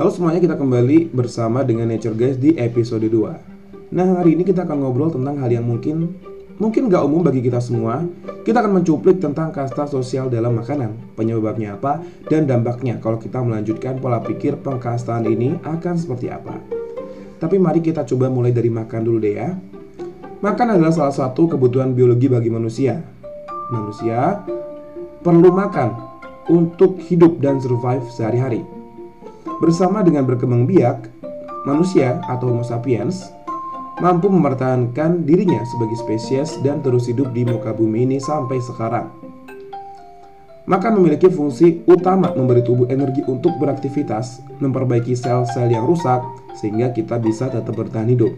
Halo semuanya kita kembali bersama dengan Nature Guys di episode 2 Nah hari ini kita akan ngobrol tentang hal yang mungkin Mungkin gak umum bagi kita semua. Kita akan mencuplik tentang kasta sosial dalam makanan. Penyebabnya apa dan dampaknya Kalau kita melanjutkan pola pikir pengkastaan ini akan seperti apa. Tapi mari kita coba mulai dari makan dulu deh ya. Makan adalah salah satu kebutuhan biologi bagi manusia. Manusia perlu makan untuk hidup dan survive sehari-hari Bersama dengan berkembang biak, manusia atau Homo sapiens mampu mempertahankan dirinya sebagai spesies dan terus hidup di muka bumi ini sampai sekarang. Maka memiliki fungsi utama memberi tubuh energi untuk beraktivitas, memperbaiki sel-sel yang rusak, sehingga kita bisa tetap bertahan hidup.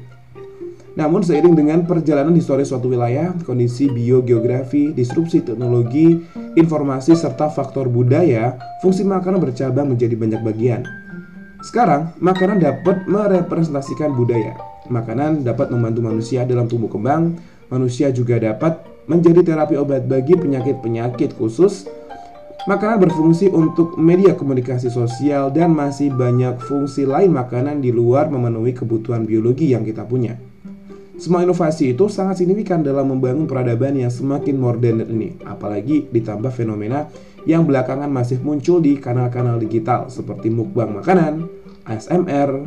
Namun seiring dengan perjalanan historis suatu wilayah, kondisi biogeografi, disrupsi teknologi, informasi, serta faktor budaya, fungsi makanan bercabang menjadi banyak bagian. Sekarang, makanan dapat merepresentasikan budaya. Makanan dapat membantu manusia dalam tumbuh kembang. Manusia juga dapat menjadi terapi obat bagi penyakit-penyakit khusus. Makanan berfungsi untuk media komunikasi sosial dan masih banyak fungsi lain makanan di luar memenuhi kebutuhan biologi yang kita punya. Semua inovasi itu sangat signifikan dalam membangun peradaban yang semakin modern ini, apalagi ditambah fenomena yang belakangan masih muncul di kanal-kanal digital seperti mukbang makanan, ASMR,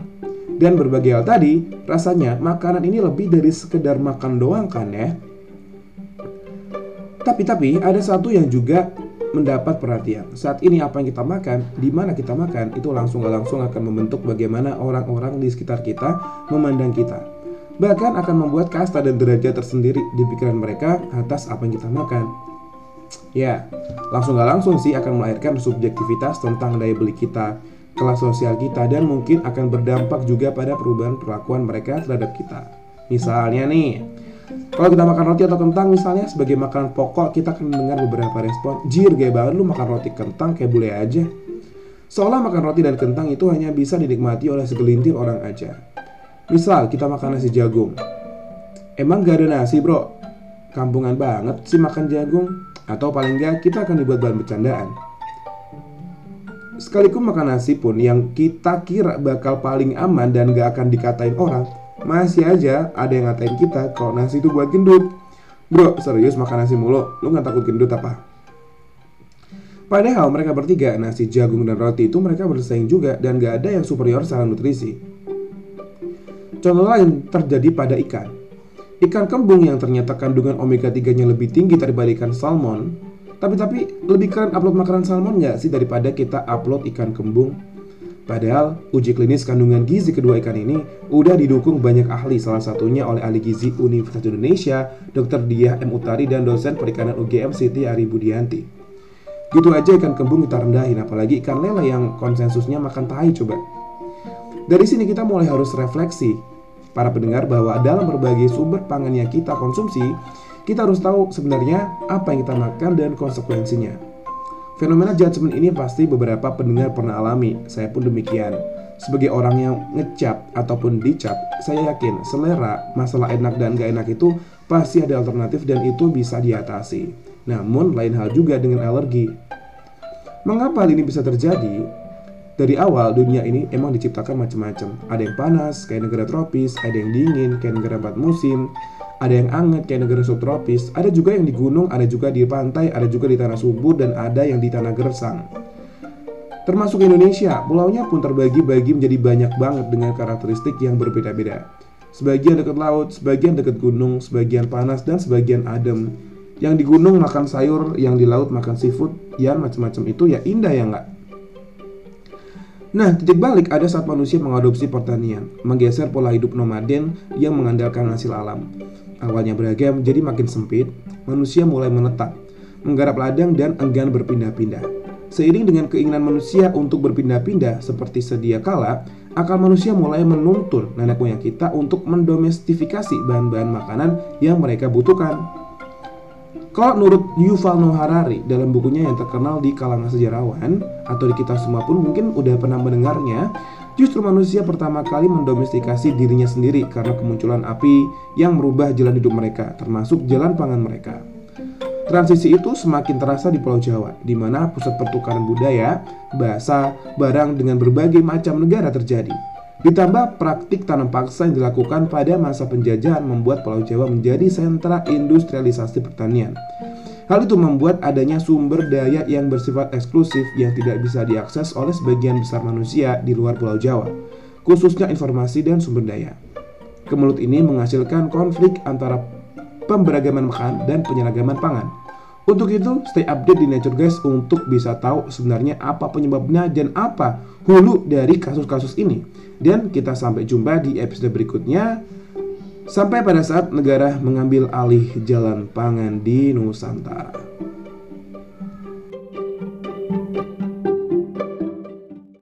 dan berbagai hal tadi, rasanya makanan ini lebih dari sekedar makan doang kan ya? Tapi-tapi ada satu yang juga mendapat perhatian. Saat ini apa yang kita makan, di mana kita makan, itu langsung gak langsung akan membentuk bagaimana orang-orang di sekitar kita memandang kita. Bahkan akan membuat kasta dan derajat tersendiri di pikiran mereka atas apa yang kita makan. Ya, langsung gak langsung sih akan melahirkan subjektivitas tentang daya beli kita, kelas sosial kita, dan mungkin akan berdampak juga pada perubahan perlakuan mereka terhadap kita. Misalnya nih, kalau kita makan roti atau kentang misalnya sebagai makanan pokok, kita akan mendengar beberapa respon, Jir, gaya banget lu makan roti kentang kayak bule aja. Seolah makan roti dan kentang itu hanya bisa dinikmati oleh segelintir orang aja. Misal, kita makan nasi jagung. Emang gak ada nasi bro? Kampungan banget sih makan jagung. Atau paling enggak kita akan dibuat bahan bercandaan Sekalipun makan nasi pun yang kita kira bakal paling aman dan gak akan dikatain orang Masih aja ada yang ngatain kita kalau nasi itu buat gendut Bro, serius makan nasi mulu? Lu gak takut gendut apa? Padahal mereka bertiga, nasi, jagung, dan roti itu mereka bersaing juga dan gak ada yang superior secara nutrisi Contoh lain terjadi pada ikan Ikan kembung yang ternyata kandungan omega 3-nya lebih tinggi daripada ikan salmon Tapi tapi lebih keren upload makanan salmon nggak sih daripada kita upload ikan kembung? Padahal uji klinis kandungan gizi kedua ikan ini udah didukung banyak ahli salah satunya oleh ahli gizi Universitas Indonesia Dr. Diah M. Utari dan dosen perikanan UGM Siti Ari Budianti Gitu aja ikan kembung kita rendahin apalagi ikan lele yang konsensusnya makan tahi coba Dari sini kita mulai harus refleksi para pendengar bahwa dalam berbagai sumber pangan yang kita konsumsi, kita harus tahu sebenarnya apa yang kita makan dan konsekuensinya. Fenomena judgment ini pasti beberapa pendengar pernah alami, saya pun demikian. Sebagai orang yang ngecap ataupun dicap, saya yakin selera, masalah enak dan gak enak itu pasti ada alternatif dan itu bisa diatasi. Namun lain hal juga dengan alergi. Mengapa hal ini bisa terjadi? Dari awal dunia ini emang diciptakan macam-macam. Ada yang panas kayak negara tropis, ada yang dingin kayak negara empat musim, ada yang anget kayak negara subtropis, ada juga yang di gunung, ada juga di pantai, ada juga di tanah subur dan ada yang di tanah gersang. Termasuk Indonesia, pulaunya pun terbagi-bagi menjadi banyak banget dengan karakteristik yang berbeda-beda. Sebagian dekat laut, sebagian dekat gunung, sebagian panas dan sebagian adem. Yang di gunung makan sayur, yang di laut makan seafood, ya macam-macam itu ya indah ya nggak? Nah, titik balik ada saat manusia mengadopsi pertanian, menggeser pola hidup nomaden yang mengandalkan hasil alam. Awalnya beragam, jadi makin sempit, manusia mulai menetap, menggarap ladang dan enggan berpindah-pindah. Seiring dengan keinginan manusia untuk berpindah-pindah seperti sedia kala, akal manusia mulai menuntun nenek moyang kita untuk mendomestifikasi bahan-bahan makanan yang mereka butuhkan. Kalau menurut Yuval Noah Harari dalam bukunya yang terkenal di kalangan sejarawan atau di kita semua pun mungkin udah pernah mendengarnya, justru manusia pertama kali mendomestikasi dirinya sendiri karena kemunculan api yang merubah jalan hidup mereka, termasuk jalan pangan mereka. Transisi itu semakin terasa di Pulau Jawa, di mana pusat pertukaran budaya, bahasa, barang dengan berbagai macam negara terjadi. Ditambah praktik tanam paksa yang dilakukan pada masa penjajahan membuat Pulau Jawa menjadi sentra industrialisasi pertanian. Hal itu membuat adanya sumber daya yang bersifat eksklusif yang tidak bisa diakses oleh sebagian besar manusia di luar Pulau Jawa, khususnya informasi dan sumber daya. Kemelut ini menghasilkan konflik antara pemberagaman makan dan penyeragaman pangan. Untuk itu, stay update di Nature Guys untuk bisa tahu sebenarnya apa penyebabnya dan apa hulu dari kasus-kasus ini. Dan kita sampai jumpa di episode berikutnya. Sampai pada saat negara mengambil alih jalan pangan di Nusantara.